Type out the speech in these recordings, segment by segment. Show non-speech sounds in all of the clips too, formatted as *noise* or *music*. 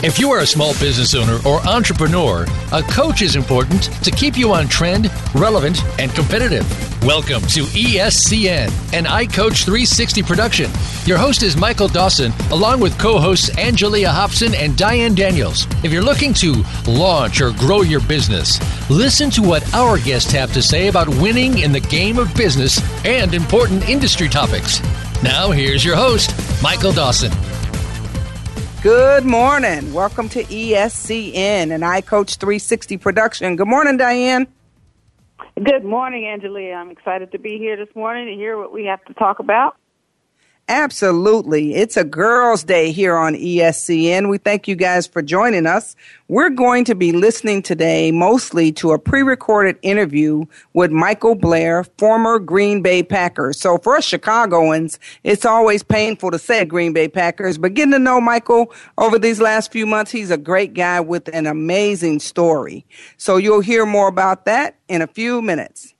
If you are a small business owner or entrepreneur, a coach is important to keep you on trend, relevant, and competitive. Welcome to ESCN, an iCoach 360 production. Your host is Michael Dawson, along with co hosts Angelia Hobson and Diane Daniels. If you're looking to launch or grow your business, listen to what our guests have to say about winning in the game of business and important industry topics. Now, here's your host, Michael Dawson. Good morning. Welcome to ESCN and iCoach 360 production. Good morning, Diane. Good morning, Angelia. I'm excited to be here this morning to hear what we have to talk about. Absolutely. It's a girls' day here on ESCN. We thank you guys for joining us. We're going to be listening today mostly to a pre-recorded interview with Michael Blair, former Green Bay Packers. So for us Chicagoans, it's always painful to say Green Bay Packers, but getting to know Michael over these last few months, he's a great guy with an amazing story. So you'll hear more about that in a few minutes.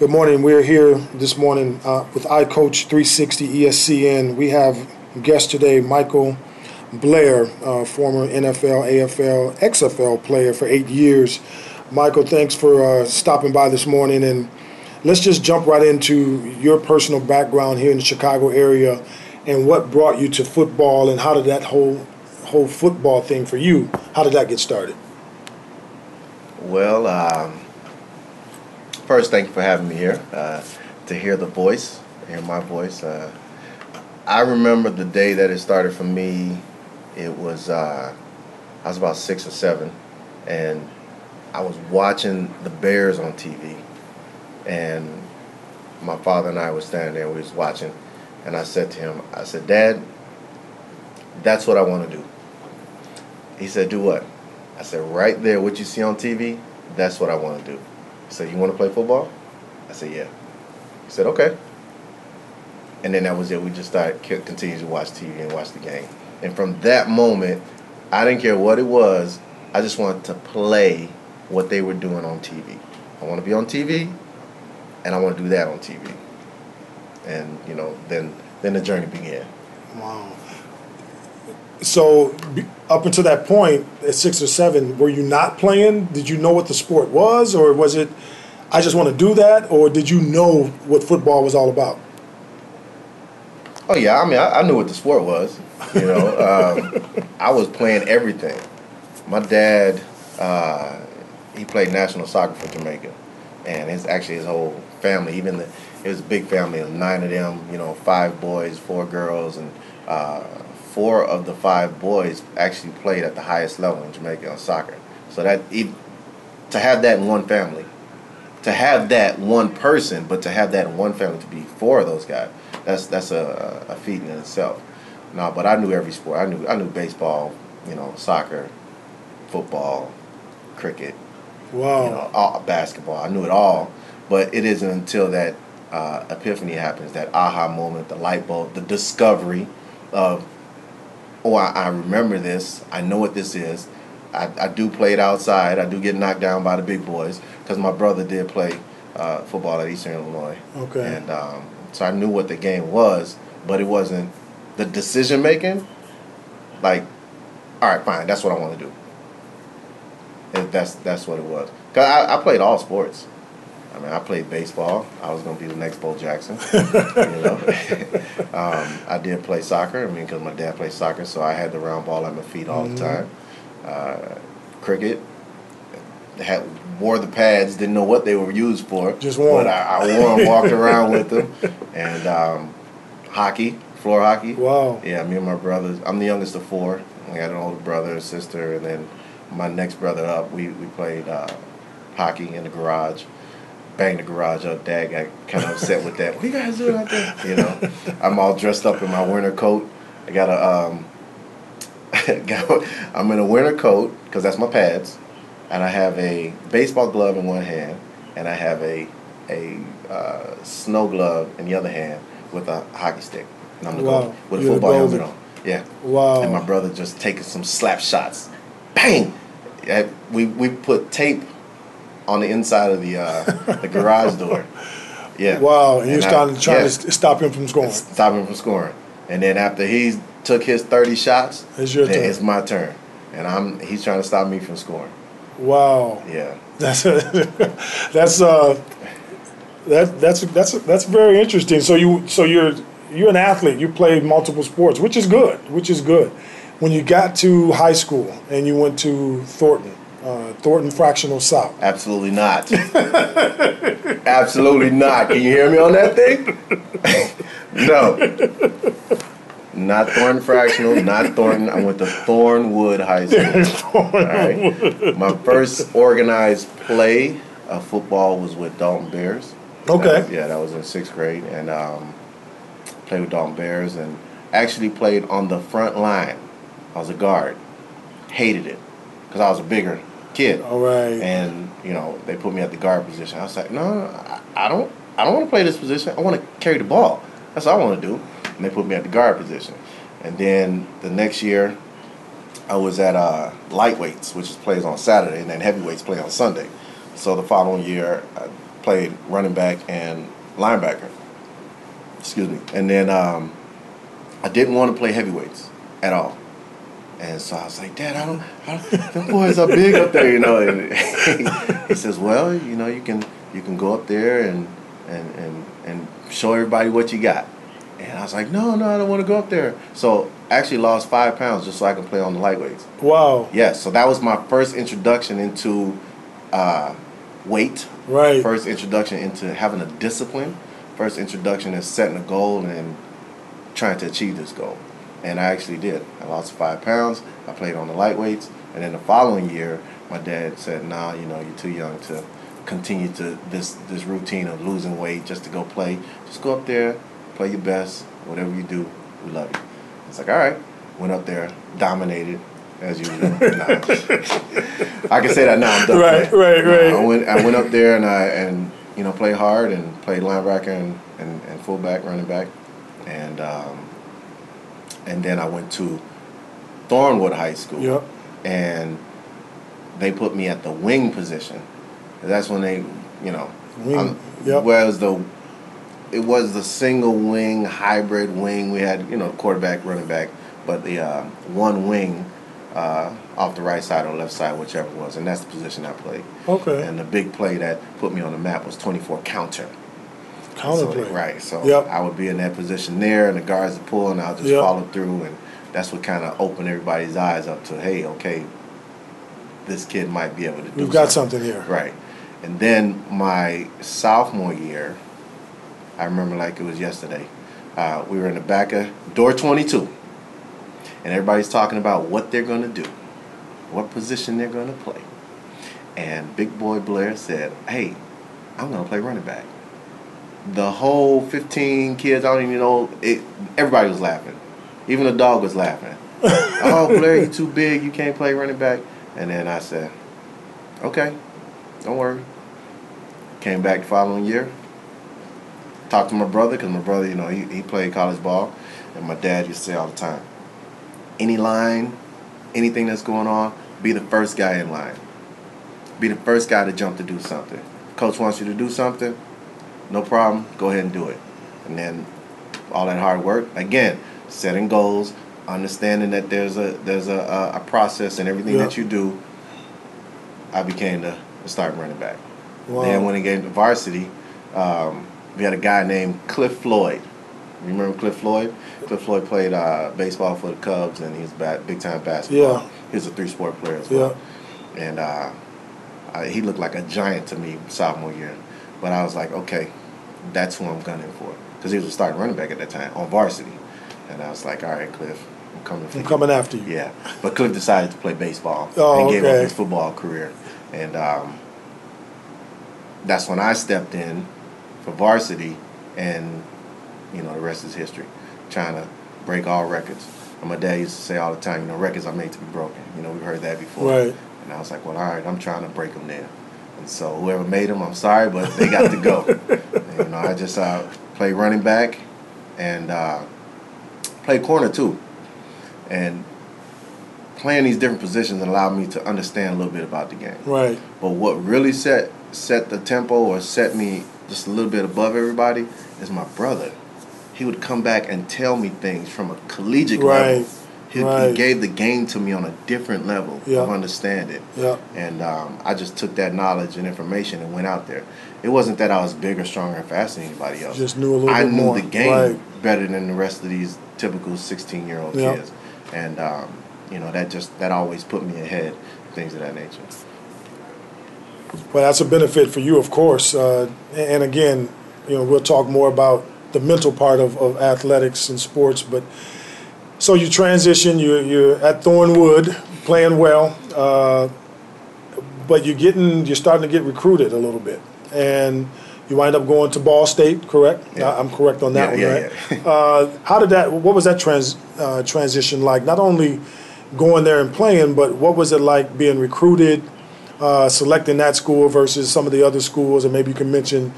Good morning. We're here this morning uh, with iCoach 360 ESCN. We have guest today, Michael Blair, uh, former NFL, AFL, XFL player for eight years. Michael, thanks for uh, stopping by this morning. And let's just jump right into your personal background here in the Chicago area and what brought you to football and how did that whole whole football thing for you, how did that get started? Well, um, first, thank you for having me here uh, to hear the voice, hear my voice. Uh, I remember the day that it started for me. It was uh, I was about six or seven, and I was watching the Bears on TV, and my father and I were standing there. We was watching, and I said to him, "I said, Dad, that's what I want to do." He said, "Do what?" I said, "Right there, what you see on TV, that's what I want to do." He said, You want to play football? I said, Yeah. He said, Okay. And then that was it. We just started continuing to watch TV and watch the game. And from that moment, I didn't care what it was. I just wanted to play what they were doing on TV. I want to be on TV, and I want to do that on TV. And you know, then then the journey began. Wow. So up until that point, at six or seven, were you not playing? Did you know what the sport was, or was it, I just want to do that, or did you know what football was all about? Oh yeah, I mean, I, I knew what the sport was. You know, *laughs* um, I was playing everything. My dad, uh, he played national soccer for Jamaica, and it's actually his whole family, even the, it was a big family, nine of them. You know, five boys, four girls, and. Uh, four of the five boys actually played at the highest level in Jamaica on soccer. So that to have that in one family, to have that one person, but to have that in one family to be four of those guys, that's that's a, a feat in itself. No, but I knew every sport. I knew I knew baseball, you know, soccer, football, cricket, wow, you know, all, basketball. I knew it all, but it isn't until that uh, epiphany happens, that aha moment, the light bulb, the discovery of oh, I, I remember this. I know what this is. I, I do play it outside. I do get knocked down by the big boys because my brother did play uh, football at Eastern Illinois. Okay. And um, so I knew what the game was, but it wasn't the decision making. Like, all right, fine, that's what I want to do. And that's that's what it was. Cause I, I played all sports. I mean, I played baseball. I was going to be the next Bo Jackson. *laughs* you know, *laughs* um, I did play soccer. I mean, because my dad played soccer, so I had the round ball at my feet all mm-hmm. the time. Uh, cricket, had wore the pads, didn't know what they were used for. Just wore. But I, I wore them, walked around with them, and um, hockey, floor hockey. Wow. Yeah, me and my brothers. I'm the youngest of four. We had an older brother and sister, and then my next brother up. We we played uh, hockey in the garage bang the garage up. Dad got kind of upset with that. What are you guys doing out there? You know, I'm all dressed up in my winter coat. I got a um, *laughs* got, I'm in a winter coat because that's my pads, and I have a baseball glove in one hand, and I have a a uh, snow glove in the other hand with a hockey stick, and I'm Wow. go with a You're football helmet on. Yeah. Wow. And my brother just taking some slap shots, bang. Yeah, We we put tape on the inside of the uh, the garage door. *laughs* Yeah. Wow, and you're I- trying, trying yeah, to stop him from scoring. stop him from scoring. And then after he took his 30 shots, It's your then turn. it's my turn. And I'm he's trying to stop me from scoring. Wow, Yeah. that's *laughs* that's uh, that that's that's that's very interesting. So you so you're you're an athlete. You play multiple sports, which is good. Which is good. When you got to high school and you went to Thornton, uh, Thornton Fractional South. Absolutely not. *laughs* Absolutely not. Can you hear me on that thing? *laughs* no. Not Thornton Fractional, not Thornton. I went to Thornwood High School. *laughs* All right. My first organized play of football was with Dolton Bears. Okay. Uh, yeah, that was in sixth grade, and um, played with Dolton Bears, and actually played on the front line. I was a guard. Hated it because I was a bigger kid. All right. And you know they put me at the guard position. I was like, no, I, I don't. I don't want to play this position. I want to carry the ball. That's all I want to do. And they put me at the guard position. And then the next year, I was at uh, lightweights, which is plays on Saturday, and then heavyweights play on Sunday. So the following year, I played running back and linebacker. Excuse me. And then um, I didn't want to play heavyweights at all. And so I was like, Dad, I don't, I don't them boys are big up there, you know. And *laughs* he says, Well, you know, you can you can go up there and and and and show everybody what you got. And I was like, No, no, I don't want to go up there. So I actually lost five pounds just so I can play on the lightweights. Wow. Yes, so that was my first introduction into uh, weight. Right. First introduction into having a discipline. First introduction in setting a goal and trying to achieve this goal. And I actually did. I lost five pounds. I played on the lightweights. And then the following year, my dad said, "Nah, you know, you're too young to continue to this this routine of losing weight just to go play. Just go up there, play your best. Whatever you do, we love you." It's like, all right. Went up there, dominated as usual. *laughs* Nah. I can say that now. I'm done. Right, right, right. I went. I went up there and I and you know played hard and played linebacker and, and, and fullback, running back, and um, and then I went to Thornwood High School. Yep. And they put me at the wing position. That's when they, you know, Wing, I'm- yep. whereas the it was the single wing hybrid wing. We had you know quarterback, running back, but the uh, one wing uh, off the right side or left side, whichever it was, and that's the position I played. Okay. And the big play that put me on the map was 24 counter. Counter So, right. So Yep. I would be in that position there, and the guards would pull, and I'll just Yep. follow through, and that's what kind of opened everybody's eyes up to, hey, okay, this kid might be able to do. We've got something here. Right. And then my sophomore year, I remember like it was yesterday. Uh, we were in the back of door 22, and everybody's talking about what they're going to do, what position they're going to play. And Big Boy Blair said, "Hey, I'm going to play running back." The whole 15 kids, I don't even know, it, everybody was laughing. Even the dog was laughing. *laughs* oh, Blair, you too big. You can't play running back. And then I said, okay, don't worry. Came back the following year. Talked to my brother because my brother, you know, he, he played college ball. And my dad used to say all the time, any line, anything that's going on, be the first guy in line. Be the first guy to jump to do something. Coach wants you to do something, no problem, go ahead and do it. And then all that hard work, again, setting goals, understanding that there's a there's a, a, a process and everything Yeah. that you do. I became the, starting running back. Wow. Then when it came to varsity, um, we had a guy named Cliff Floyd. You remember Cliff Floyd? Cliff Floyd played uh, baseball for the Cubs, and he was ba- big time basketball. Yeah. He was a three sport player as well. Yeah. And uh, I, he looked like a giant to me sophomore year. But I was like, okay, that's who I'm gunning for. Because he was a starting running back at that time on varsity. And I was like, all right, Cliff, I'm coming for I'm you. coming after you. Yeah, but Cliff decided to play baseball Oh, and gave okay. up his football career. And um, that's when I stepped in for varsity, and you know the rest is history. Trying to break all records. And my dad used to say all the time, you know, records are made to be broken. You know, we've heard that before. Right. And I was like, well, all right, I'm trying to break them now. And so whoever made them, I'm sorry, but they got to go. *laughs* you know, I just uh, played running back and uh, played corner too. And playing these different positions allowed me to understand a little bit about the game. Right. But what really set set the tempo or set me just a little bit above everybody is my brother. He would come back and tell me things from a collegiate Right. level. He, Right. he gave the game to me on a different level Yeah. of understanding. Yeah. And um, I just took that knowledge and information and went out there. It wasn't that I was bigger, stronger, and faster than anybody else. Just knew a little I bit knew more. the game Right. better than the rest of these typical 16 year old Yeah. kids. And, um, you know, that just, that always put me ahead, things of that nature. Well, that's a benefit for you, of course. Uh, and again, you know, we'll talk more about the mental part of, of athletics and sports. But so you transition, you're, you're at Thornwood, playing well, uh, but you're getting, you're starting to get recruited a little bit, and you wind up going to Ball State, correct? Yeah. I'm correct on that Yeah, one, yeah, right? uh, how did that? What was that trans uh, transition like? Not only going there and playing, but what was it like being recruited? uh, selecting that school versus some of the other schools, and maybe you can mention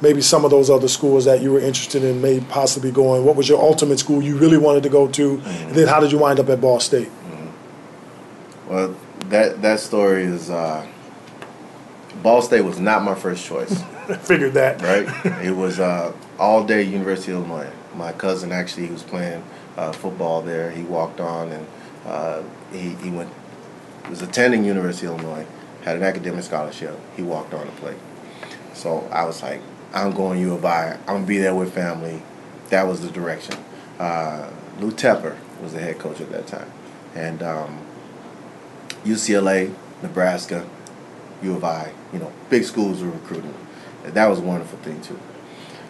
maybe some of those other schools that you were interested in, maybe possibly going. What was your ultimate school you really wanted to go to? And then how did you wind up at Ball State? Well, that, that story is, uh, Ball State was not my first choice. I *laughs* figured that. right? it was uh, all day University of Illinois. My cousin actually he was playing uh, football there. He walked on and uh, he, he went was attending University of Illinois, had an academic scholarship. He walked on to play. So I was like, I'm going U of I. I'm gonna be there with family. That was the direction. Uh, Lou Tepper was the head coach at that time, and um, UCLA, Nebraska, U of I. You know, big schools were recruiting. That was a wonderful thing too.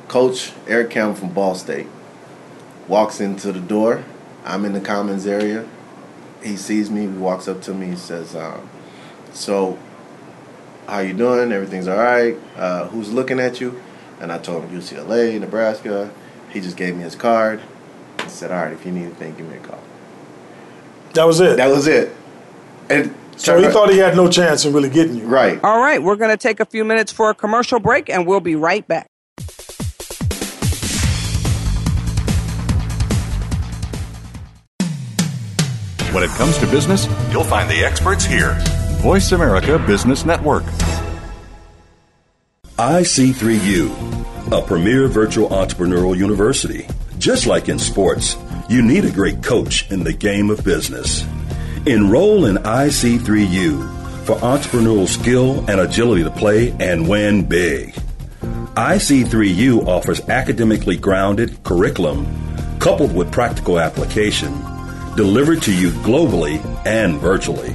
Coach Eric Campbell from Ball State walks into the door. I'm in the commons area. He sees me. He walks up to me. He says, um, "So, how you doing? Everything's all right. Uh, who's looking at you?" And I told him UCLA, Nebraska. He just gave me his card. and said, "All right, if you need anything, give me a call." That was it. That was it. And so he thought he had no chance in really getting you. right. All right, we're going to take a few minutes for a commercial break and we'll be right back. When it comes to business, you'll find the experts here. Voice America Business Network. IC3U, a premier virtual entrepreneurial university. Just like in sports, you need a great coach in the game of business. Enroll in IC3U for entrepreneurial skill and agility to play and win big. IC3U offers academically grounded curriculum coupled with practical application delivered to you globally and virtually.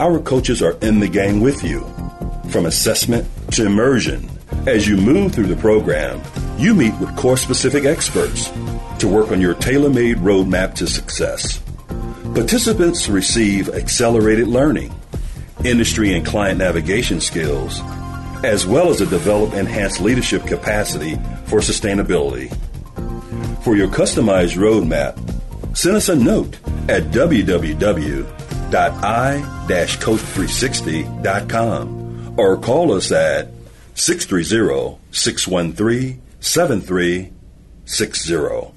Our coaches are in the game with you, from assessment to immersion. As you move through the program, you meet with course specific experts to work on your tailor made roadmap to success. Participants receive accelerated learning, industry and client navigation skills, as well as to develop enhanced leadership capacity for sustainability. For your customized roadmap, send us a note at www.i-coach360.com or call us at 630-613-7360.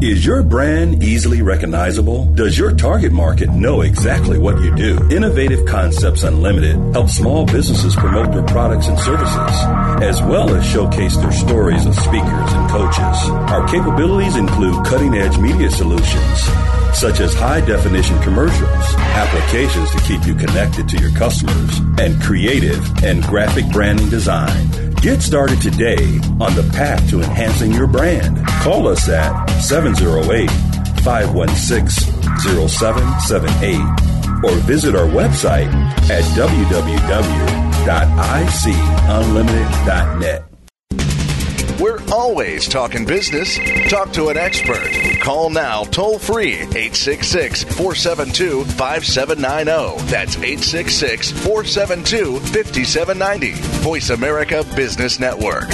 Is your brand easily recognizable? Does your target market know exactly what you do? Innovative Concepts Unlimited helps small businesses promote their products and services, as well as showcase their stories of speakers and coaches. Our capabilities include cutting edge media solutions, such as high definition commercials, applications to keep you connected to your customers, and creative and graphic branding design. Get started today on the path to enhancing your brand. Call us at 708 516 0778 or visit our website at www.icunlimited.net. We're always talking business. Talk to an expert. Call now toll free 866 472 5790. That's 866 472 5790. Voice America Business Network.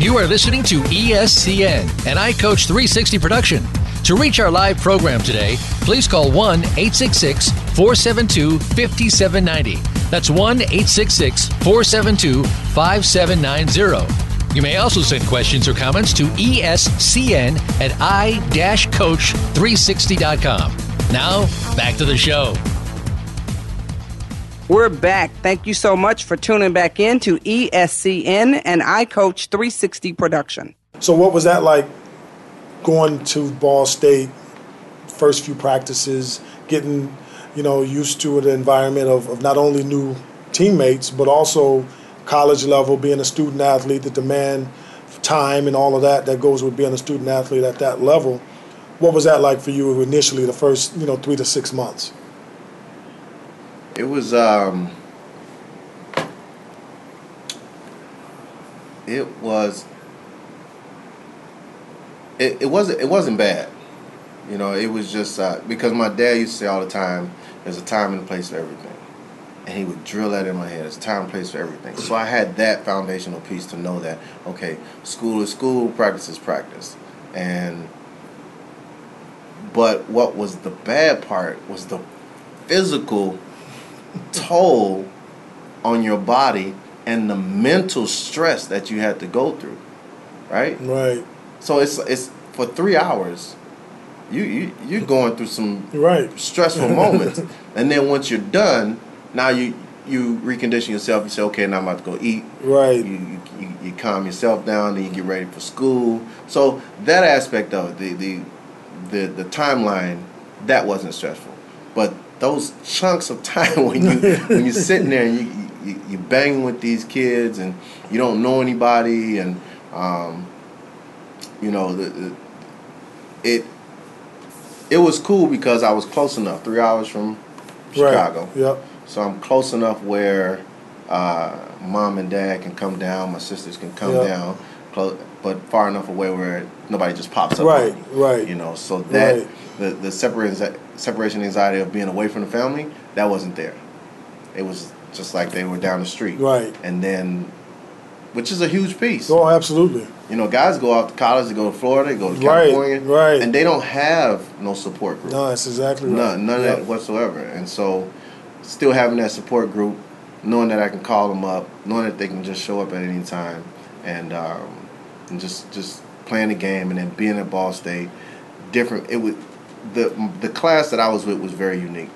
You are listening to ESCN, an iCoach 360 production. To reach our live program today, please call 1 866 472 5790. That's 1 866 472 5790. You may also send questions or comments to ESCN at i-coach360.com. Now, back to the show. We're back. Thank you so much for tuning back in to ESCN and iCoach 360 production. So, what was that like going to Ball State, first few practices, getting you know used to the environment of, of not only new teammates but also college level, being a student athlete, the demand, time, and all of that that goes with being a student athlete at that level. What was that like for you initially, the first you know three to six months? It was um, it was it, it wasn't it wasn't bad. You know, it was just uh, because my dad used to say all the time, "There's a time and a place for everything," and he would drill that in my head. There's a time and place for everything. So I had that foundational piece to know that okay, school is school, practice is practice, and but what was the bad part was the physical toll on your body and the mental stress that you had to go through, right? Right. So it's it's for three hours. You you you're going through some right stressful *laughs* moments, and then once you're done, now you you recondition yourself. You say, okay, now I'm about to go eat. Right. You you, you calm yourself down, and you get ready for school. So that aspect of it, the the the the timeline, that wasn't stressful, but those chunks of time *laughs* when you when you're sitting there and you, you you banging with these kids and you don't know anybody and um, you know the, the, it it was cool because I was close enough, three hours from Chicago. Right. Yep. So I'm close enough where uh, mom and dad can come down, my sisters can come Yep. down, close, but far enough away where nobody just pops up. Right, me, right. You know, so that Right. the the separation separation anxiety of being away from the family that wasn't there. It was just like they were down the street. Right. And then, which is a huge piece. Oh, absolutely. You know, guys go out to college, they go to Florida, they go to Right, California, right. and they don't have no support group. No, that's exactly right. None, none Yep. of that whatsoever. And so, still having that support group, knowing that I can call them up, knowing that they can just show up at any time, and um, and just just playing the game, and then being at Ball State, different. It was the the class that I was with was very unique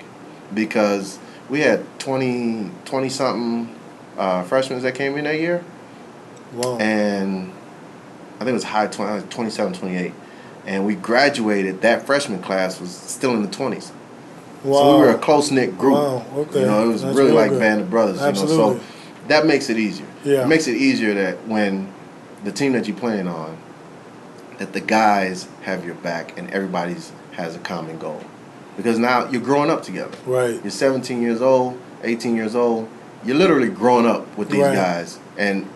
because we had 20, 20 something uh, freshmen that came in that year Wow. and I think it was high 20, like uh, 27, 28. And we graduated, that freshman class was still in the 20s. wow. So we were a close knit group. Wow, okay. You know, it was That's really like good. band of brothers. You know, so that makes it easier. Yeah. It makes it easier that when the team that you're playing on, that the guys have your back and everybody's has a common goal. Because now you're growing up together. Right. You're 17 years old, 18 years old. You're literally growing up with these Right. guys, and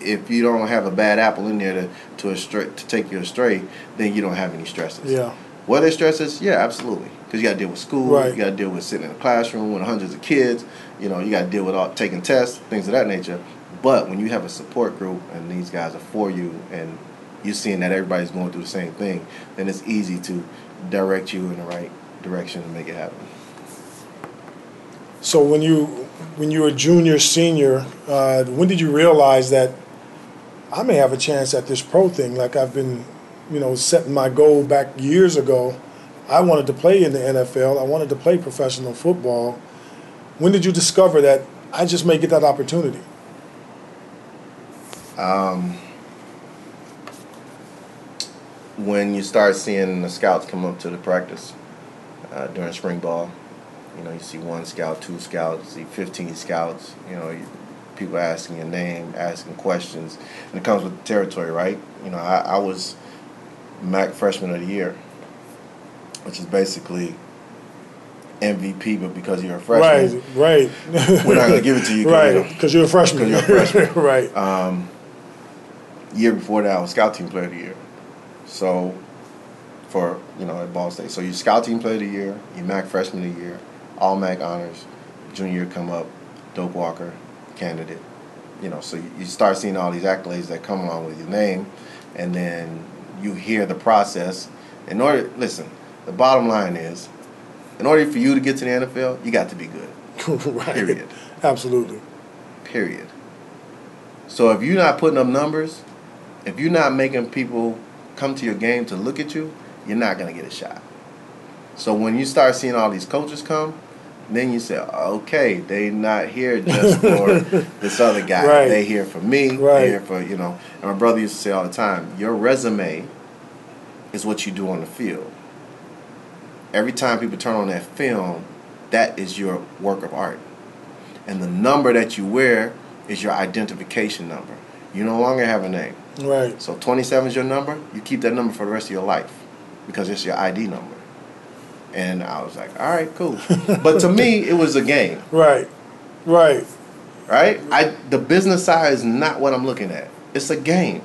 if you don't have a bad apple in there to to astray, to take you astray, then you don't have any stresses. Yeah. Were there stresses? Yeah, absolutely. Because you got to deal with school. Right. You got to deal with sitting in a classroom with hundreds of kids. You know, you got to deal with all, taking tests, things of that nature. But when you have a support group and these guys are for you, and you're seeing that everybody's going through the same thing, then it's easy to direct you in the right direction and make it happen. So when you when you were junior, senior, uh, when did you realize that I may have a chance at this pro thing? Like I've been, you know, setting my goal back years ago. I wanted to play in the NFL. I wanted to play professional football. When did you discover that I just may get that opportunity? Um, when you start seeing the scouts come up to the practice uh, during spring ball, you know, you see one scout, two scouts, see 15 scouts, you know, people asking your name, asking questions, and it comes with the territory, right? You know, I, I was MAC Freshman of the Year, which is basically MVP, but because you're a freshman, right, right, we're not gonna give it to you, right? Because you're a freshman, you're a freshman, right? Um, year before that, I was scout team player of the year. So, for you know at Ball State, so you scout team player of the year, you MAC freshman of the year, all MAC honors, junior year come up, Doak Walker candidate. You know, so you start seeing all these accolades that come along with your name, and then you hear the process. In order, listen, the bottom line is, in order for you to get to the NFL, you got to be good. *laughs* right. Period. Absolutely. Period. So if you're not putting up numbers, if you're not making people come to your game to look at you, you're not gonna get a shot. So when you start seeing all these coaches come, then you say, okay, they not here just for *laughs* this other guy. Right. They here for me. Right. They here for you know. And my brother used to say all the time, your resume is what you do on the field. Every time people turn on that film, that is your work of art. And the number that you wear is your identification number. You no longer have a name. Right. So 27 is your number. You keep that number for the rest of your life because it's your ID number. And I was like, all right, cool. but to me, it was a game. *laughs* Right. Right. Right? I the business side is not what I'm looking at. It's a game.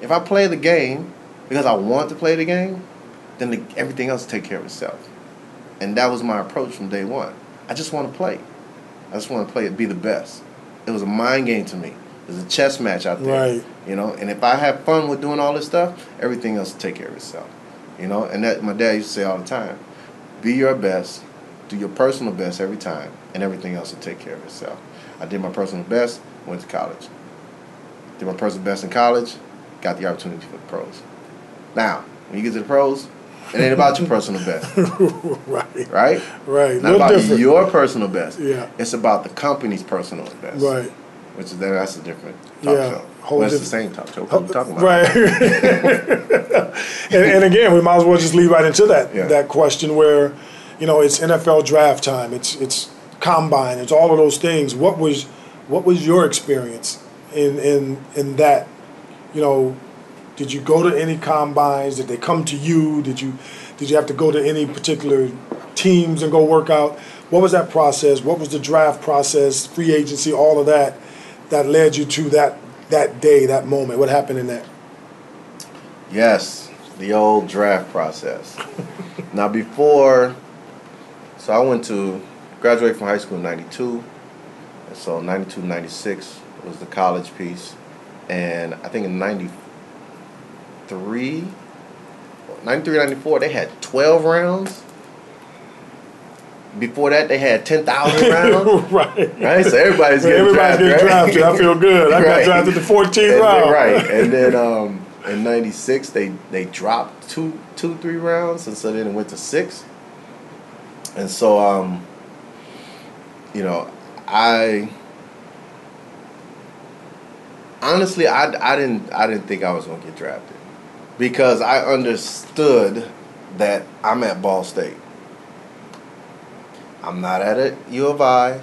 If I play the game because I want to play the game, then the, everything else take care of itself. And that was my approach from day one. I just want to play. I just want to play it, be the best. It was a mind game to me. It was a chess match out there. Right. You know, and if I have fun with doing all this stuff, everything else will take care of itself. You know, and that my dad used to say all the time, be your best, do your personal best every time, and everything else will take care of itself. I did my personal best, went to college. Did my personal best in college, got the opportunity for the pros. Now, when you get to the pros, it ain't about your personal best. *laughs* right. Right? Right. Not about different. your personal best. Yeah. It's about the company's personal best. Right. Which is then that's a different talk Yeah. show. Whole well, it's the same talk show. What talking about? Right. *laughs* and, and again, we might as well just lead right into that Yeah. that question where, you know, it's NFL draft time. It's it's combine. It's all of those things. What was what was your experience in in in that? You know, did you go to any combines? Did they come to you? Did you did you have to go to any particular teams and go work out? What was that process? What was the draft process, free agency, all of that that led you to that that day, that moment? What happened in that? Yes, the old draft process. *laughs* now before, so I went to graduate from high school in '92, and so '92, '96 was the college piece, and I think in '93, '93, '94 they had 12 rounds. Before that, they had 10,000 rounds. *laughs* right. Right, so everybody's getting Everybody's drafted. getting right? drafted. I feel good. I got Right. drafted the 14th And then- round. right, and then um, in '96 they they dropped two two three rounds, and so then it went to six. And so um, you know, I honestly I, I didn't I didn't think I was gonna get drafted because I understood that I'm at Ball State. I'm not at a U of I.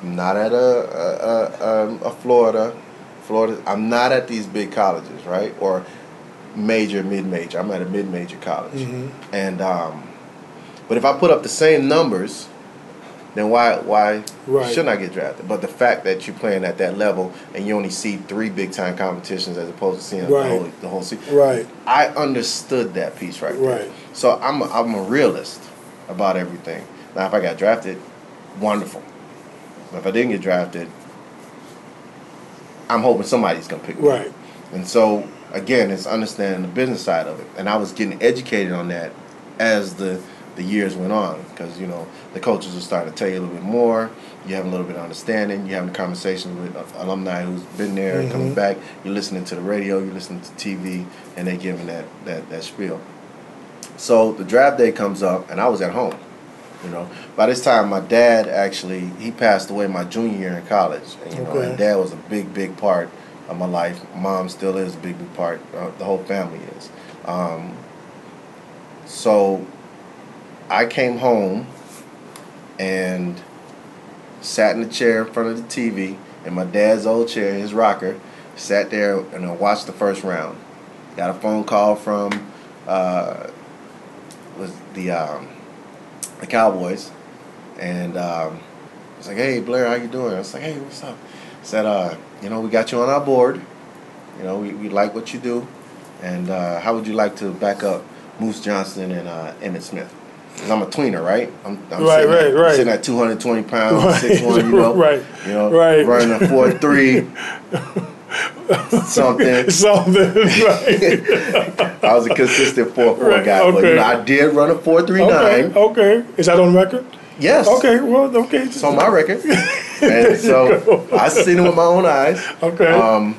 I'm not at a a, a, um, a Florida. Florida. I'm not at these big colleges, right? Or major, mid major. I'm at a mid major college, Mhm. and um, but if I put up the same numbers, then why why Right. shouldn't I get drafted? But the fact that you're playing at that level and you only see three big time competitions as opposed to seeing Right. the whole the whole season, Right. I understood that piece right there. Right. So I'm a, I'm a realist about everything. Now, if I got drafted, wonderful. But if I didn't get drafted, I'm hoping somebody's gonna pick me. Right. And so again, it's understanding the business side of it, and I was getting educated on that as the the years went on, because you know the coaches are starting to tell you a little bit more. You have a little bit of understanding. You're having conversations with alumni who's been there, and coming mm-hmm. back. You're listening to the radio, you're listening to TV, and they're giving that that that spiel. So the draft day comes up, and I was at home. You know, by this time, my dad actually he passed away my junior year in college, and you know, Okay. and dad was a big, big part of my life. Mom still is a big, big part. Uh, the whole family is. Um, so I came home and sat in the chair in front of the TV in my dad's old chair, his rocker. Sat there and I watched the first round. Got a phone call from uh, was the um, the Cowboys and um, was like, "Hey, Blair, how you doing?" I was like, "Hey, what's up?" I said, uh, "You know, we got you on our board. You know, we, we like what you do, and uh, how would you like to back up Moose Johnston and uh, Emmitt Smith?" Cause I'm a tweener, right? I'm, I'm right, sitting right, at, right. Sitting at 220 pounds, Right, six one, you know, right, you know, right. running a four three, *laughs* something. Something, right? *laughs* I was a consistent four four Right, guy, but you know, I did run a four three okay, nine. okay. Is that on record? Yes. Okay, well, okay. It's on my record, *laughs* and so I seen it with my own eyes. Okay. Um,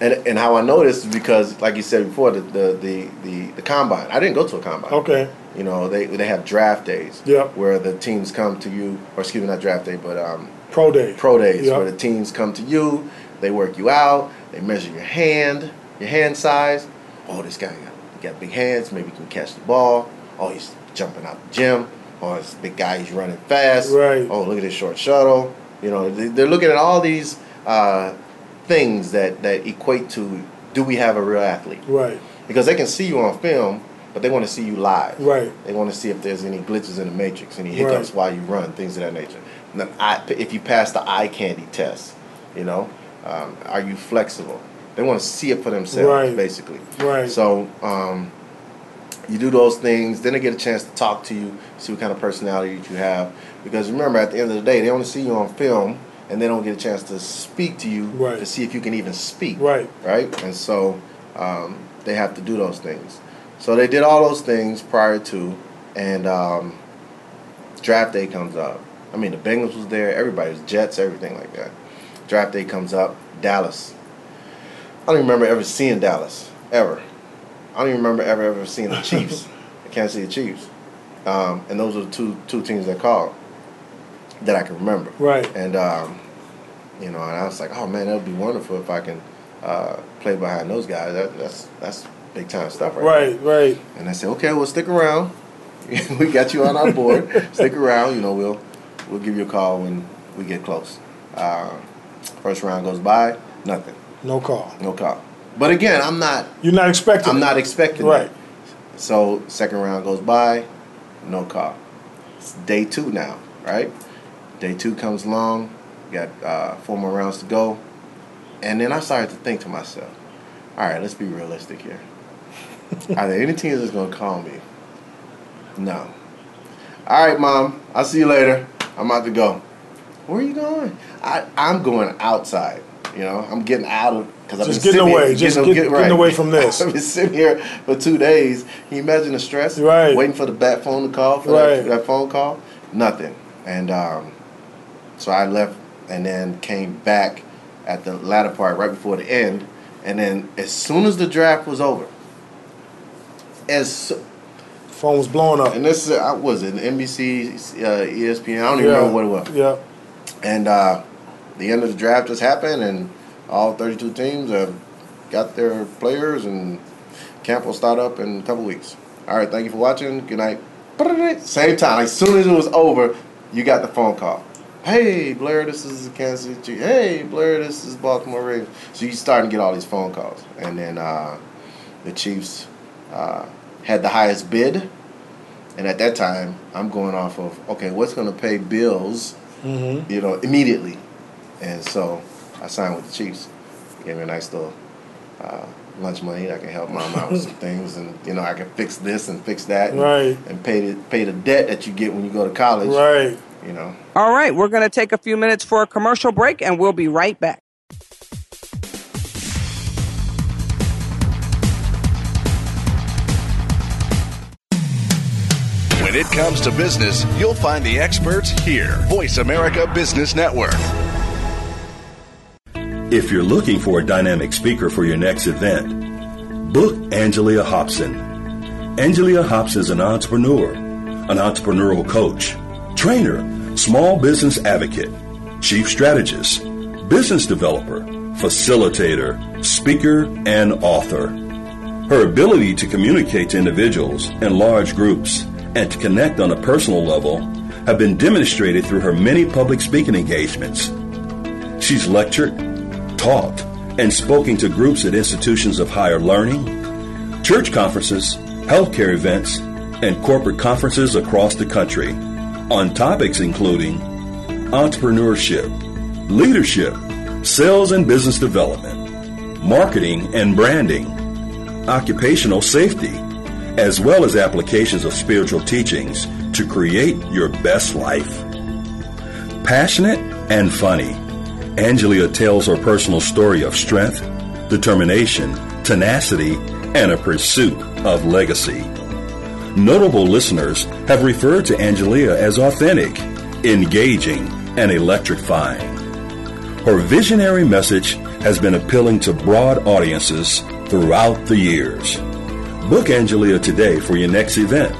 and and how I know this is because, like you said before, the the the the, the combine. I didn't go to a combine. okay. You know, they they have draft days. Yep. Where the teams come to you, or excuse me, not draft day, but um, Pro day. pro days Yep. where the teams come to you, they work you out, they measure your hand, your hand size. Oh, this guy got, got big hands, maybe he can catch the ball. Oh, he's jumping out the gym. Oh, this big guy, he's running fast. Right. Oh, look at this short shuttle. You know, they, they're looking at all these uh, things that, that equate to do we have a real athlete? Right. Because they can see you on film, but they want to see you live. Right. They want to see if there's any glitches in the matrix, any Right. hiccups while you run, things of that nature. And the eye, if you pass the eye candy test, you know, um, are you flexible? They want to see it for themselves, Right. basically. Right. So um, you do those things, then they get a chance to talk to you, see what kind of personality you have. Because remember, at the end of the day, they only see you on film, and they don't get a chance to speak to you Right. to see if you can even speak Right. right? And so um, they have to do those things. So they did all those things prior to, and um, draft day comes up. I mean, the Bengals was there, everybody was Jets, everything like that. Draft day comes up, Dallas. I don't even remember ever seeing Dallas ever. I don't even remember ever ever seeing the Chiefs, *laughs* the Kansas City Chiefs, um, and those are the two two teams that called that I can remember. Right. And um, you know, and I was like, oh man, that would be wonderful if I can uh, play behind those guys. That, that's that's big time stuff, right? Right. Right. And I said, okay, well, stick around. *laughs* we got you on our board. *laughs* stick around. You know, we'll we'll give you a call when we get close. Uh, first round goes by, nothing, No call. no call. But again, I'm not. You're not expecting. I'm it. not expecting it. Right. that. So second round goes by, no call. It's day two now, right? Day two comes along, got uh, four more rounds to go, and then I started to think to myself, all right, let's be realistic here. *laughs* Are there any teams that's gonna call me? No. All right, mom. I'll see you later. I'm about to go. Where are you going? I, I'm going outside. You know, I'm getting out of because I've Just been getting away. Here, Just getting, get- getting away *laughs* from this. I've been sitting here for two days. Can you imagine the stress? Right. Waiting for the bat phone to call for Right. that, that phone call. Nothing. And um, so I left and then came back at the latter part, right before the end. And then as soon as the draft was over, as so- Phone was blowing up. and this uh, was it NBC, uh, ESPN. I don't even yeah. remember what it was. Yeah. And uh, the end of the draft just happened, and all 32 teams have got their players, and camp will start up in a couple weeks. All right, thank you for watching. Good night. *laughs* Same time, as soon as it was over, you got the phone call. Hey, Blair, this is Kansas City Chiefs. Hey, Blair, this is Baltimore Ravens. So you starting to get all these phone calls, and then uh, the Chiefs uh, had the highest bid. And at that time, I'm going off of okay, what's going to pay bills Mm-hmm. you know, immediately. And so I signed with the Chiefs. Gave me a nice little uh, lunch money. I can help mom out with some *laughs* things, and you know, I can fix this and fix that, and, Right. and pay the pay the debt that you get when you go to college. Right. You know. All right, we're going to take a few minutes for a commercial break and we'll be right back. When it comes to business, you'll find the experts here. Voice America Business Network. If you're looking for a dynamic speaker for your next event, book Angelia Hobson. Angelia Hobson is an entrepreneur, an entrepreneurial coach, trainer, small business advocate, chief strategist, business developer, facilitator, speaker, and author. Her ability to communicate to individuals and large groups and to connect on a personal level have been demonstrated through her many public speaking engagements. She's lectured, taught, and spoken to groups at institutions of higher learning, church conferences, healthcare events, and corporate conferences across the country. on topics including entrepreneurship, leadership, sales and business development, marketing and branding, occupational safety, as well as applications of spiritual teachings to create your best life. Passionate and funny, Angelia tells her personal story of strength, determination, tenacity, and a pursuit of legacy. Notable listeners have referred to Angelia as authentic, engaging, and electrifying. Her visionary message has been appealing to broad audiences throughout the years. Book Angelia today for your next event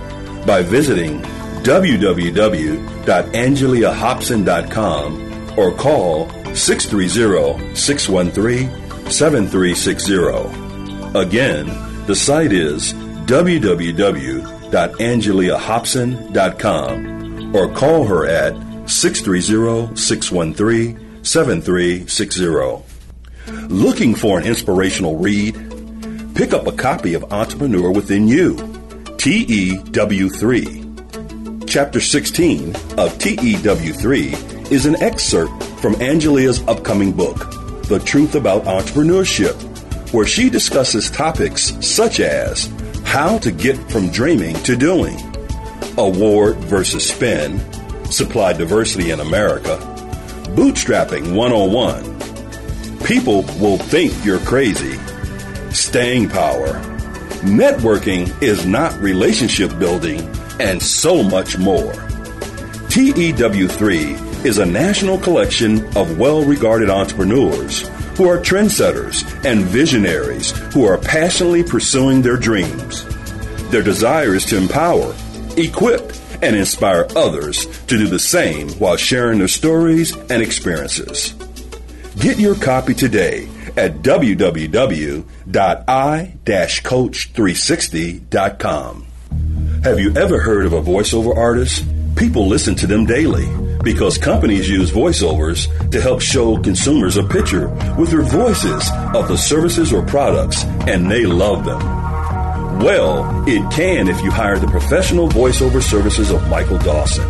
by visiting www.angeliahobson.com or call 630-613-7360. Again, the site is www.angeliahobson.com or call her at 630-613-7360. Looking for an inspirational read? Pick up a copy of Entrepreneur Within You, TEW3. Chapter 16 of TEW3 is an excerpt from Angelia's upcoming book, The Truth About Entrepreneurship, where she discusses topics such as how to get from dreaming to doing, award versus spend, supply diversity in America, bootstrapping 101, people will think you're crazy, staying power, networking is not relationship building, and so much more. TEW3 is a national collection of well regarded entrepreneurs who are trendsetters and visionaries who are passionately pursuing their dreams. Their desire is to empower, equip, and inspire others to do the same while sharing their stories and experiences. Get your copy today at www.i-coach360.com. Have you ever heard of a voiceover artist? People listen to them daily because companies use voiceovers to help show consumers a picture with their voices of the services or products, and they love them. Well, it can if you hire the professional voiceover services of Michael Dawson.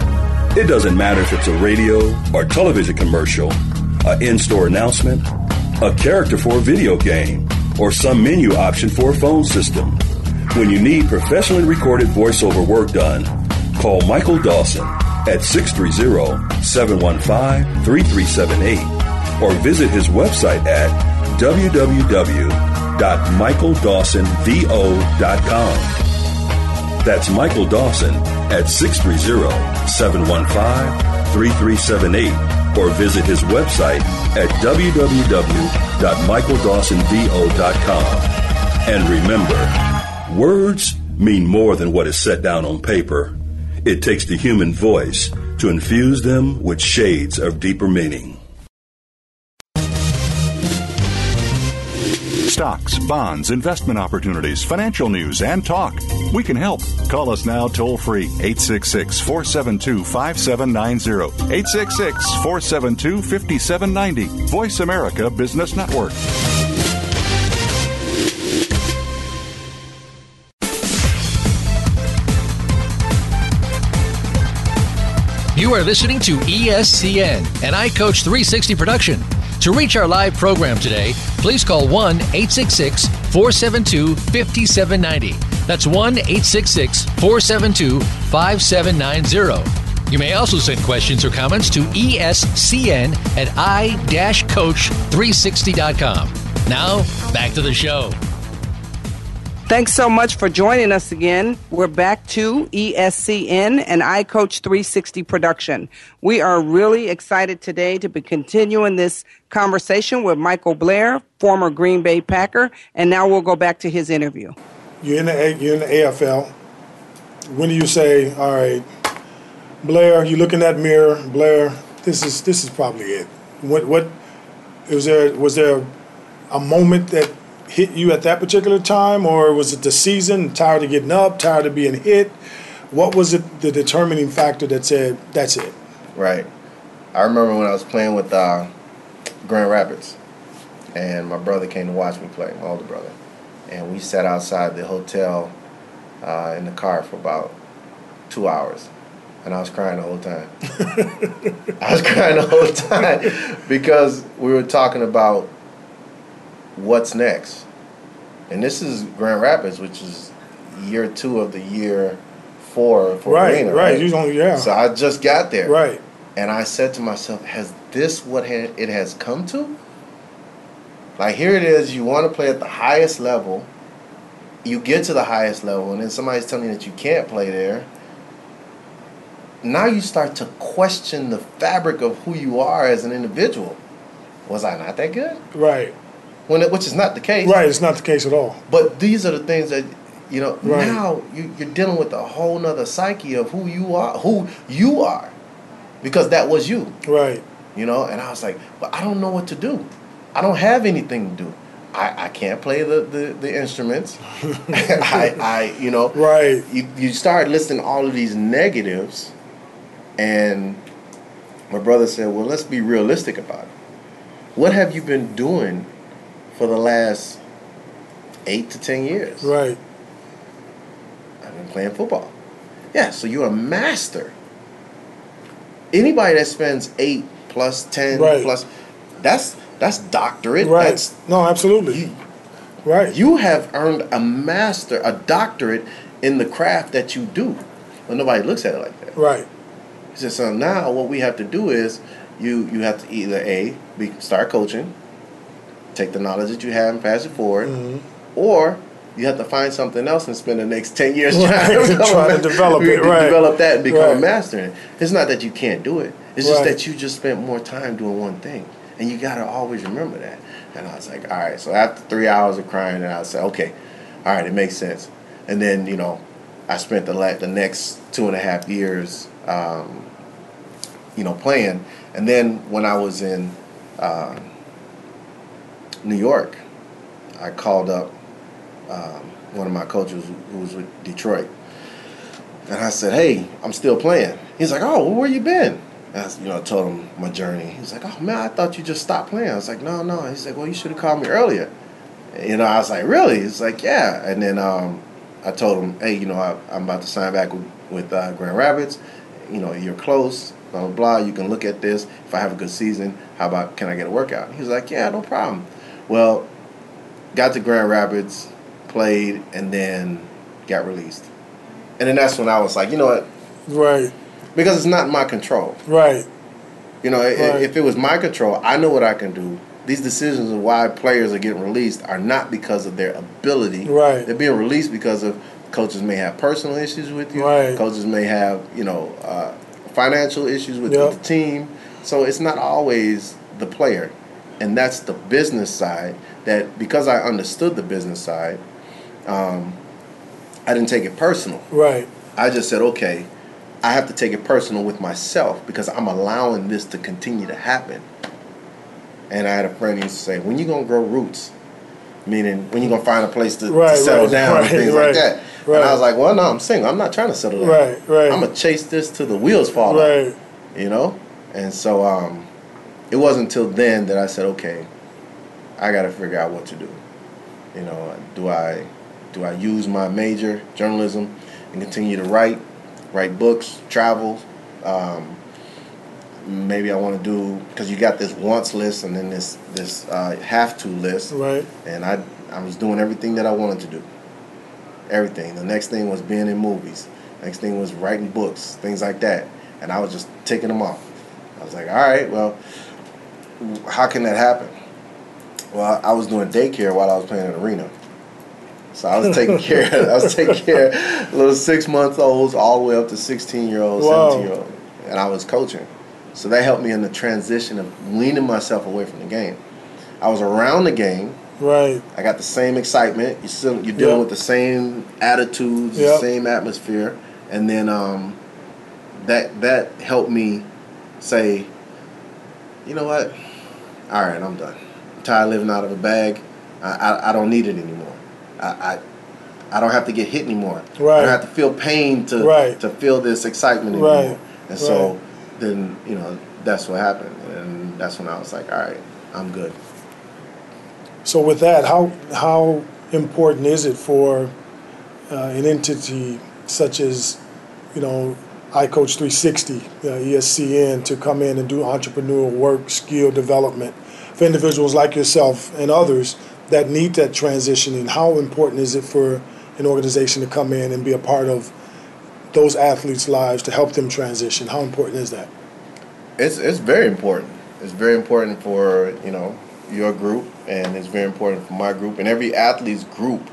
It doesn't matter if it's a radio or television commercial, an in store announcement, a character for a video game, or some menu option for a phone system. When you need professionally recorded voiceover work done, call Michael Dawson at 630-715-3378 or visit his website at www.michaeldawsonvo.com. That's Michael Dawson at 630-715-3378 or visit his website at www.michaeldawsonvo.com. And remember, words mean more than what is set down on paper. It takes the human voice to infuse them with shades of deeper meaning. Stocks, bonds, investment opportunities, financial news, and talk. We can help. Call us now toll free 866 472 5790. 866 472 5790. Voice America Business Network. You are listening to ESCN, an iCoach 360 production. To reach our live program today, please call 1 866 472 5790. That's 1 866 472 5790. You may also send questions or comments to ESCN at i-coach360.com. Now, back to the show. Thanks so much for joining us again. We're back to ESCN and iCoach 360 production. We are really excited today to be continuing this conversation with Michael Blair, former Green Bay Packer, and now we'll go back to his interview. You're in the you're in the AFL. When do you say, "All right, Blair"? You look in that mirror, Blair. This is this is probably it. What what was there? Was there a moment that hit you at that particular time, or was it the season? Tired of getting up, tired of being hit. What was it the determining factor that said that's it? Right. I remember when I was playing with uh, Grand Rapids, and my brother came to watch me play, my older brother, and we sat outside the hotel uh, in the car for about two hours, and I was crying the whole time. *laughs* I was crying the whole time because we were talking about what's next. And this is Grand Rapids, which is year two of the year four for right, Arena, right. right? You don't, yeah. So I just got there. right. And I said to myself, has this what ha- it has come to? Like here it is, you want to play at the highest level. You get to the highest level, and then somebody's telling you that you can't play there. Now you start to question the fabric of who you are as an individual. Was I not that good? Right. When it, which is not the case. Right. It's not the case at all. But these are the things that you know. Right. Now you, you're dealing with a whole nother psyche of who you are, who you are, because that was you. Right. You know. And I was like, but I don't know what to do. I don't have anything to do. I, I can't play the, the, the instruments. *laughs* *laughs* I, I you know Right. you, you start listing all of these negatives and my brother said well let's be realistic about it what have you been doing for the last eight to ten years Right. i've been playing football yeah so you're a master anybody that spends eight plus ten Right. plus that's that's doctorate Right. that's no, absolutely. you, right. you have earned a master a doctorate in the craft that you do but nobody looks at it like that right. He said, so now what we have to do is you you have to either a be, start coaching, take the knowledge that you have and pass it forward, Mhm. or you have to find something else and spend the next ten years Right, trying, to, *laughs* trying to develop it, right. develop that and become Right. a master. in it. It's not that you can't do it. It's just that you just spent more time doing one thing, and you got to always remember that. And I was like, all right. So after three hours of crying, and I said, okay, all right, it makes sense. And then you know, I spent the la- the next two and a half years. Um, you know, playing. And then when I was in um, New York, I called up um, one of my coaches who was with Detroit, and I said, "Hey, I'm still playing." He's like, "Oh, where you been?" And I, you know, I told him my journey. He's like, "Oh man, I thought you just stopped playing." I was like, "No, no." He's like, "Well, you should have called me earlier." You know, I was like, "Really?" He's like, "Yeah." And then um, I told him, "Hey, you know, I, I'm about to sign back with, with uh, Grand Rapids. You know, you're close." Blah blah blah. You can look at this. If I have a good season, how about can I get a workout? He's like, "Yeah, no problem." Well, got to Grand Rapids, played, and then got released. And then that's when I was like, you know what? Right. Because it's not my control. Right. You know, Right. if it was my control, I know what I can do. These decisions of why players are getting released are not because of their ability. Right. They're being released because of coaches may have personal issues with you. Right. Coaches may have, you know, uh, financial issues with, Yep. with the team. So it's not always the player. And that's the business side that because I understood the business side, um, I didn't take it personal. Right. I just said, okay, I have to take it personal with myself because I'm allowing this to continue to happen. And I had a friend who used to say, when you gonna grow roots? Meaning, when you gonna find a place to, to settle right, down right, and things right, like that. right. And I was like, well, no, I'm single. I'm not trying to settle down. Right, right. I'm gonna chase this till the wheels fall off. Right. You know? And so um, it wasn't until then that I said, okay, I got to figure out what to do. You know, do I do I use my major journalism and continue to write, write books, travel? Um, maybe I want to do because you got this wants list and then this this uh, have to list, Right. and I I was doing everything that I wanted to do. Everything. The next thing was being in movies. Next thing was writing books, things like that. And I was just taking them off. I was like, all right, well, how can that happen? Well, I was doing daycare while I was playing in the arena. So I was taking care. I was *laughs* taking care of little six month olds all the way up to sixteen year olds, Wow. seventeen year olds, and I was coaching. So that helped me in the transition of weaning myself away from the game. I was around the game. Right. I got the same excitement. You still you're dealing Yeah. with the same attitudes, Yeah. the same atmosphere, and then um, that that helped me say, you know what? All right, I'm done. I'm tired of living out of a bag. I I, I don't need it anymore. I, I I don't have to get hit anymore. I Right. don't have to feel pain to Right. to feel this excitement anymore. Right. And so Right. then you know that's what happened, and that's when I was like, all right, I'm good. So with that, how how important is it for uh, an entity such as, you know, iCoach 360, uh, ESCN, to come in and do entrepreneurial work, skill development for individuals like yourself and others that need that transition? And how important is it for an organization to come in and be a part of those athletes' lives to help them transition? How important is that? It's it's very important. It's very important for you know your group, and it's very important for my group and every athlete's group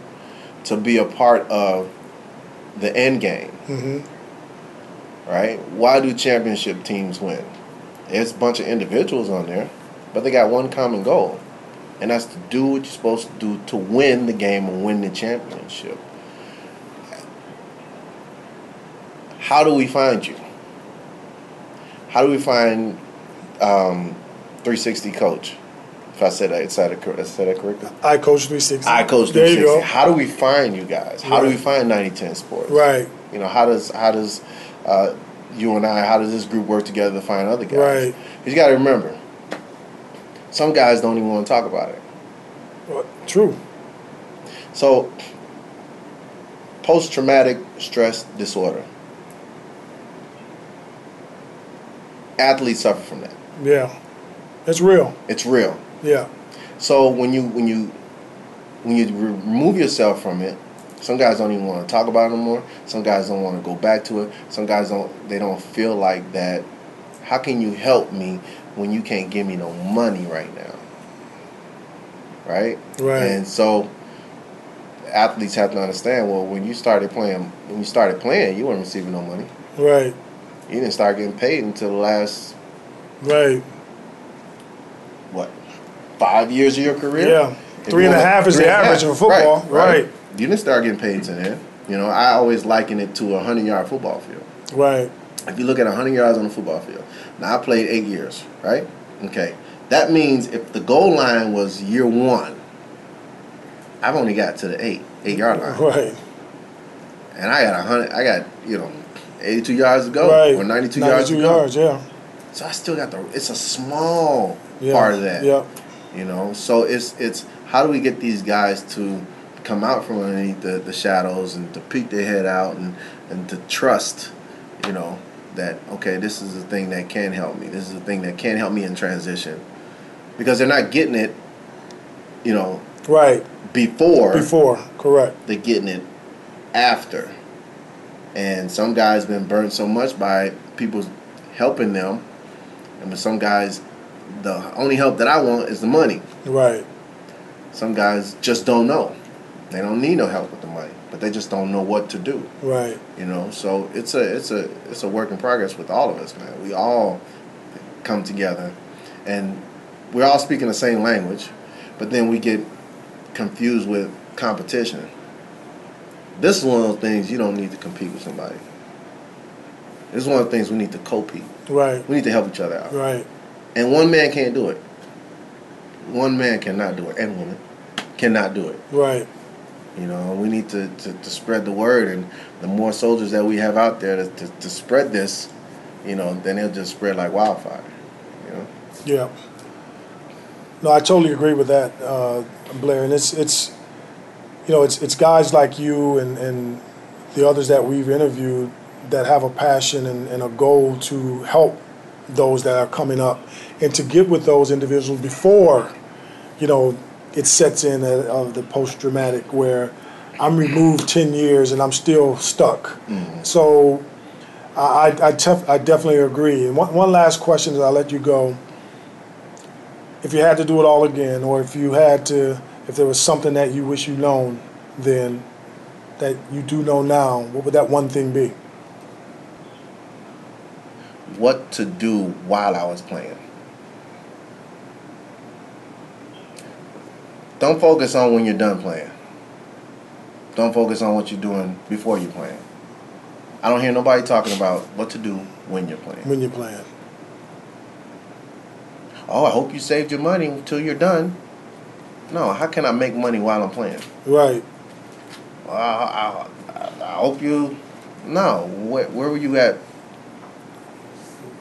to be a part of the end game. Mm-hmm. Right? Why do championship teams win? It's a bunch of individuals on there, but they got one common goal, and that's to do what you're supposed to do to win the game and win the championship. How do we find you? How do we find um, 360 coach? If I said that, I said that, correctly? I coach 360. I coach There you 360. go. How do we find you guys? How do we Right. find 9010 Sports? Right. You know, how does how does uh, you and I, how does this group work together to find other guys? Right. You got to remember, some guys don't even want to talk about it. Well, True. So, post traumatic stress disorder. Athletes suffer from that. Yeah. It's real. It's real. Yeah. So when you when you when you remove yourself from it, some guys don't even want to talk about it anymore. Some guys don't want to go back to it. Some guys don't they don't feel like that. How can you help me when you can't give me no money right now? Right? Right. And so athletes have to understand, well, when you started playing when you started playing, you weren't receiving no money. Right. You didn't start getting paid until the last Right. what five years of your career. Yeah. If Three and a half is the average half. of football. Right. You didn't start getting paid to then. You know, I always liken it to a hundred yard football field. Right. If you look at hundred yards on a football field, now I played eight years, right? Okay, that means if the goal line was year one, I've only got to the eight eight yard line, Right. and I got a hundred. I got you know, eighty two yards to go Right. or ninety two yards to go. yards, yeah. So I still got the. It's a small Yeah. part of that. Yeah. You know, so it's it's how do we get these guys to come out from underneath the, the shadows and to peek their head out and, and to trust, you know, that okay, this is the thing that can help me. This is the thing that can help me in transition. Because they're not getting it, you know, Right. before Before. Correct. they're getting it after. And some guys been burned so much by people helping them. And with some guys the only help that I want is the money. Right. Some guys just don't know. They don't need no help with the money, but they just don't know what to do. Right. You know, so it's a it's a it's a work in progress with all of us, man. We all come together, and we're all speaking the same language, but then we get confused with competition. This is one of those things you don't need to compete with somebody. This is one of the things we need to compete. Right. We need to help each other out. Right. And one man can't do it. One man cannot do it, and woman cannot do it. Right. You know, we need to, to, to spread the word, and the more soldiers that we have out there to, to, to spread this, you know, then it'll just spread like wildfire. You know, Yeah. No, I totally agree with that, uh, Blair. And it's it's you know it's it's guys like you and, and the others that we've interviewed that have a passion and, and a goal to help those that are coming up and to get with those individuals before you know it sets in uh, of the post traumatic where I'm removed ten years and I'm still stuck. So I I, tef- I definitely agree. And one, one last question as I'll let you go if you had to do it all again, or if you had to, if there was something that you wish you known then that you do know now, what would that one thing be? what to do while I was playing. Don't focus on when you're done playing. Don't focus on what you're doing before you're playing. I don't hear nobody talking about what to do when you're playing. When you're playing. Oh, I hope you saved your money until you're done. No, how can I make money while I'm playing? Right. Well, I, I, I hope you. No, where, where were you at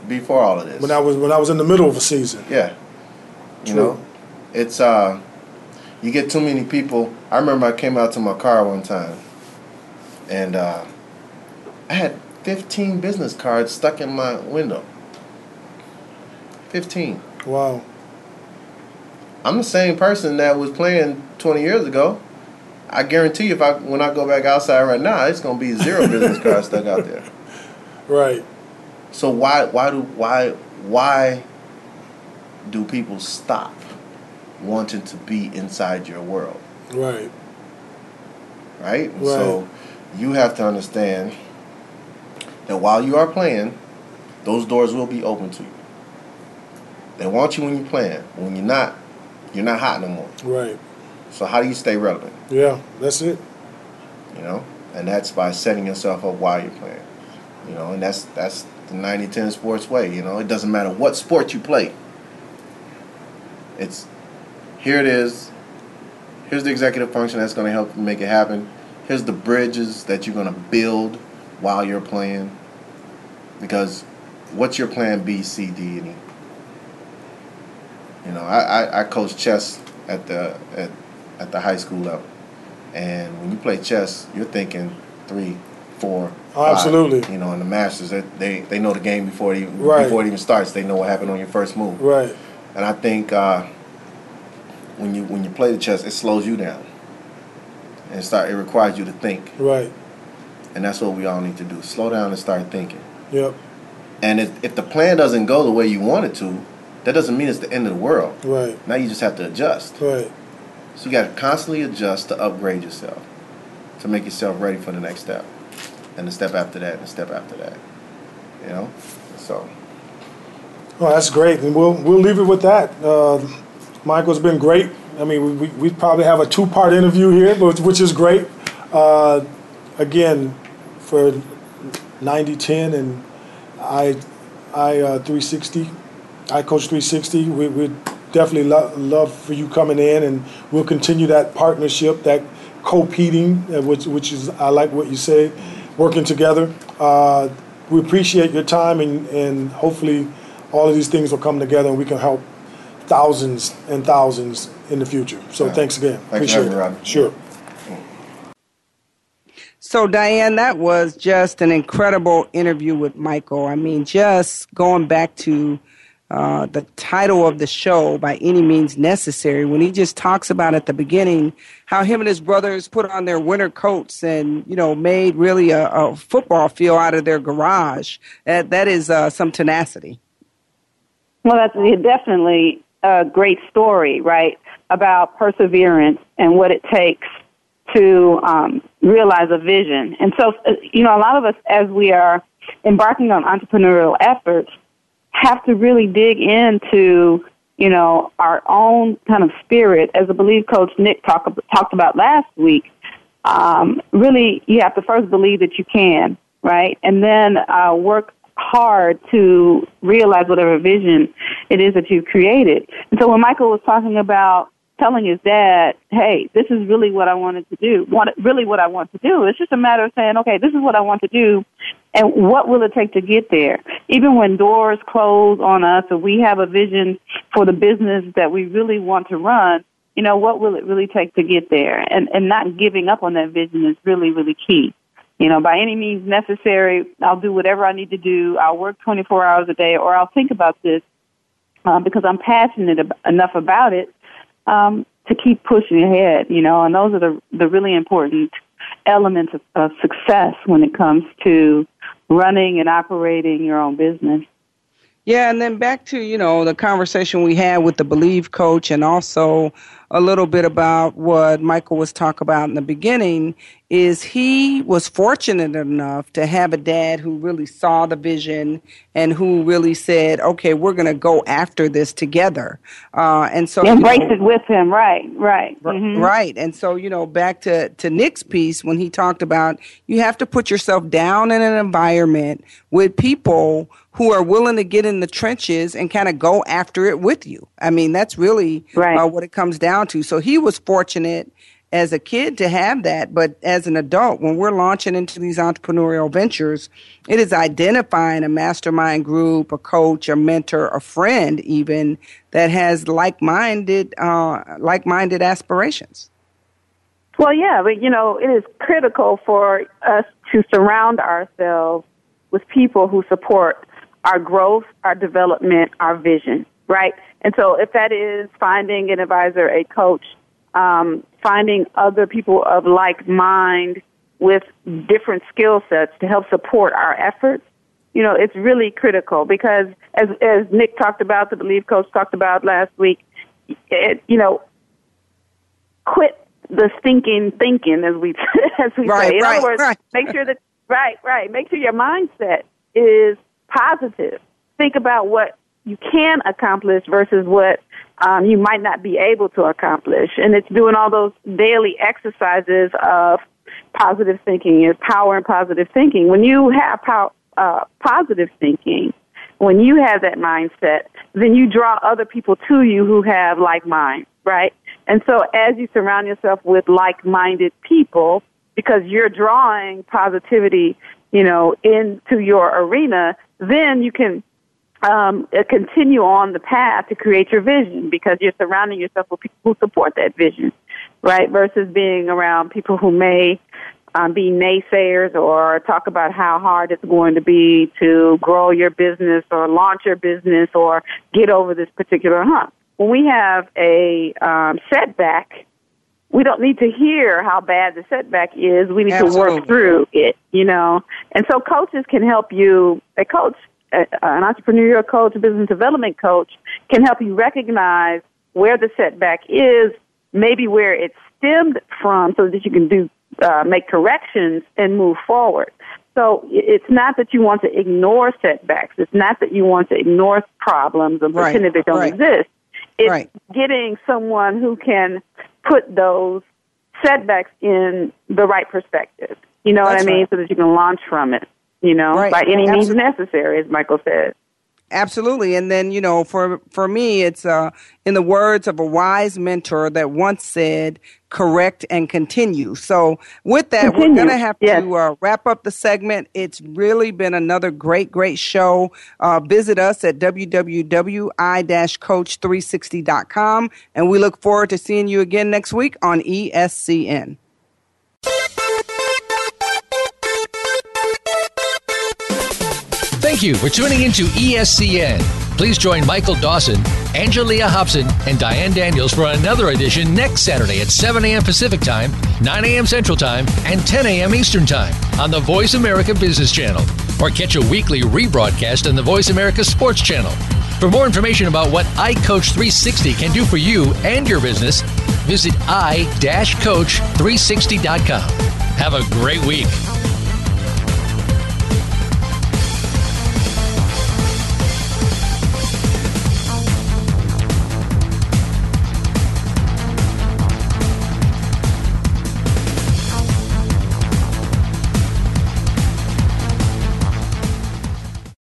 before all of this? When I was when I was in the middle of a season. Yeah. You True. know, it's uh, you get too many people. I remember I came out to my car one time, and uh, I had 15 business cards stuck in my window. 15. Wow. I'm the same person that was playing 20 years ago. I guarantee you, if I when I go back outside right now, it's gonna be zero *laughs* business cards stuck out there. Right. So why why do why why do people stop wanting to be inside your world? Right. Right. Right. So you have to understand that while you are playing, those doors will be open to you. They want you when you're playing. When you're not, you're not hot no more. Right. So how do you stay relevant? Yeah, that's it. You know, and that's by setting yourself up while you're playing. You know, and that's that's the 90-10 sports way. You know, it doesn't matter what sport you play. It's here it is. Here's the executive function that's going to help make it happen. Here's the bridges that you're going to build while you're playing. Because what's your plan B, C, D, and E? You know, I, I, I coach chess at the at, at the high school level, and when you play chess, you're thinking three, four, Oh, five. absolutely. You know, and the masters they, they they know the game before it even Right. before it even starts. They know what happened on your first move. Right. And I think uh, when you when you play the chess, it slows you down, and it start it requires you to think, Right. and that's what we all need to do: slow down and start thinking. Yep. And if, if the plan doesn't go the way you want it to, that doesn't mean it's the end of the world. Right. Now you just have to adjust. Right. So you got to constantly adjust to upgrade yourself, to make yourself ready for the next step, and the step after that, and the step after that. You know, so Oh, that's great, and we'll we'll leave it with that. Uh, Michael's been great. I mean, we, we, probably have a two part interview here, but which is great. Uh, again, for 90-10 and I I uh, 360, I coach 360. We we definitely lo- love for you coming in, and we'll continue that partnership, that co-peating, uh, which which is I like what you say, working together. Uh, we appreciate your time, and and hopefully all of these things will come together, and we can help thousands and thousands in the future. So Yeah. thanks again. Thanks for appreciate having it. me, Sure. So, Diane, that was just an incredible interview with Michael. I mean, just going back to uh, the title of the show, By Any Means Necessary, when he just talks about at the beginning how him and his brothers put on their winter coats and, you know, made really a, a football field out of their garage. That, that is uh, some tenacity. Well, that's definitely a great story, right? About perseverance and what it takes to um, realize a vision. And so, uh, you know, a lot of us, as we are embarking on entrepreneurial efforts, have to really dig into, you know, our own kind of spirit. As I believe Coach Nick talk, talked about last week, um, really, you have to first believe that you can, right? And then uh, work hard to realize whatever vision it is that you've created. And so when Michael was talking about telling his dad, hey, this is really what I wanted to do, what, really what I want to do, it's just a matter of saying, okay, this is what I want to do, and what will it take to get there? Even when doors close on us or we have a vision for the business that we really want to run, you know, what will it really take to get there? And, and not giving up on that vision is really, really key you know, by any means necessary, I'll do whatever I need to do. I'll work 24 hours a day, or I'll think about this um, because I'm passionate ab- enough about it um, to keep pushing ahead. You know, and those are the the really important elements of, of success when it comes to running and operating your own business. Yeah, and then back to, you know, the conversation we had with the Believe coach and also a little bit about what Michael was talking about in the beginning is he was fortunate enough to have a dad who really saw the vision and who really said, okay, we're going to go after this together. Uh, and so Embrace you know, it with him, right? Right. Mhm. Right. And so, you know, back to, to Nick's piece when he talked about you have to put yourself down in an environment with people who are willing to get in the trenches and kind of go after it with you. I mean, that's really Right. uh, what it comes down to. So he was fortunate as a kid to have that, but as an adult, when we're launching into these entrepreneurial ventures, it is identifying a mastermind group, a coach, a mentor, a friend, even that has like-minded, uh, like-minded aspirations. Well, yeah, but you know, it is critical for us to surround ourselves with people who support our growth, our development, our vision, right? And so if that is finding an advisor, a coach, um, finding other people of like mind with different skill sets to help support our efforts, you know, it's really critical because as, as Nick talked about, the Believe Coach talked about last week, it, you know, quit the stinking thinking as we *laughs* as we right, say. In right, other words, right. make sure that right, right. Make sure your mindset is positive. Think about what you can accomplish versus what um, you might not be able to accomplish, and it's doing all those daily exercises of positive thinking. Is power and positive thinking. When you have power, uh, positive thinking, when you have that mindset, then you draw other people to you who have like minds, right? And so as you surround yourself with like-minded people, because you're drawing positivity, you know, into your arena, then you can um, uh, continue on the path to create your vision because you're surrounding yourself with people who support that vision, right? Versus being around people who may um, be naysayers or talk about how hard it's going to be to grow your business or launch your business or get over this particular hump when we have a um, setback, we don't need to hear how bad the setback is. We need Absolutely. to work through it, you know. And so coaches can help you. A coach, an entrepreneurial coach, a business development coach, can help you recognize where the setback is, maybe where it stemmed from, so that you can do uh, make corrections and move forward. So it's not that you want to ignore setbacks. It's not that you want to ignore problems and Right, pretend that they don't right. exist. It's Right. getting someone who can put those setbacks in the right perspective. You know That's what I mean? right. So that you can launch from it. You know, Right. by any means necessary, as Michael said. Absolutely. And then, you know, for for me it's uh in the words of a wise mentor that once said, correct and continue. So with that, Continue. we're going to have Yes. to uh, wrap up the segment. It's really been another great, great show. Uh, visit us at www.i-coach360.com and we look forward to seeing you again next week on ESCN. Thank you for tuning into ESCN. Please join Michael Dawson, Angelia Hobson, and Diane Daniels for another edition next Saturday at 7 a.m. Pacific Time, 9 a.m. Central Time, and 10 a.m. Eastern Time on the Voice America Business Channel. Or catch a weekly rebroadcast on the Voice America Sports Channel. For more information about what iCoach 360 can do for you and your business, visit i-coach360.com. Have a great week.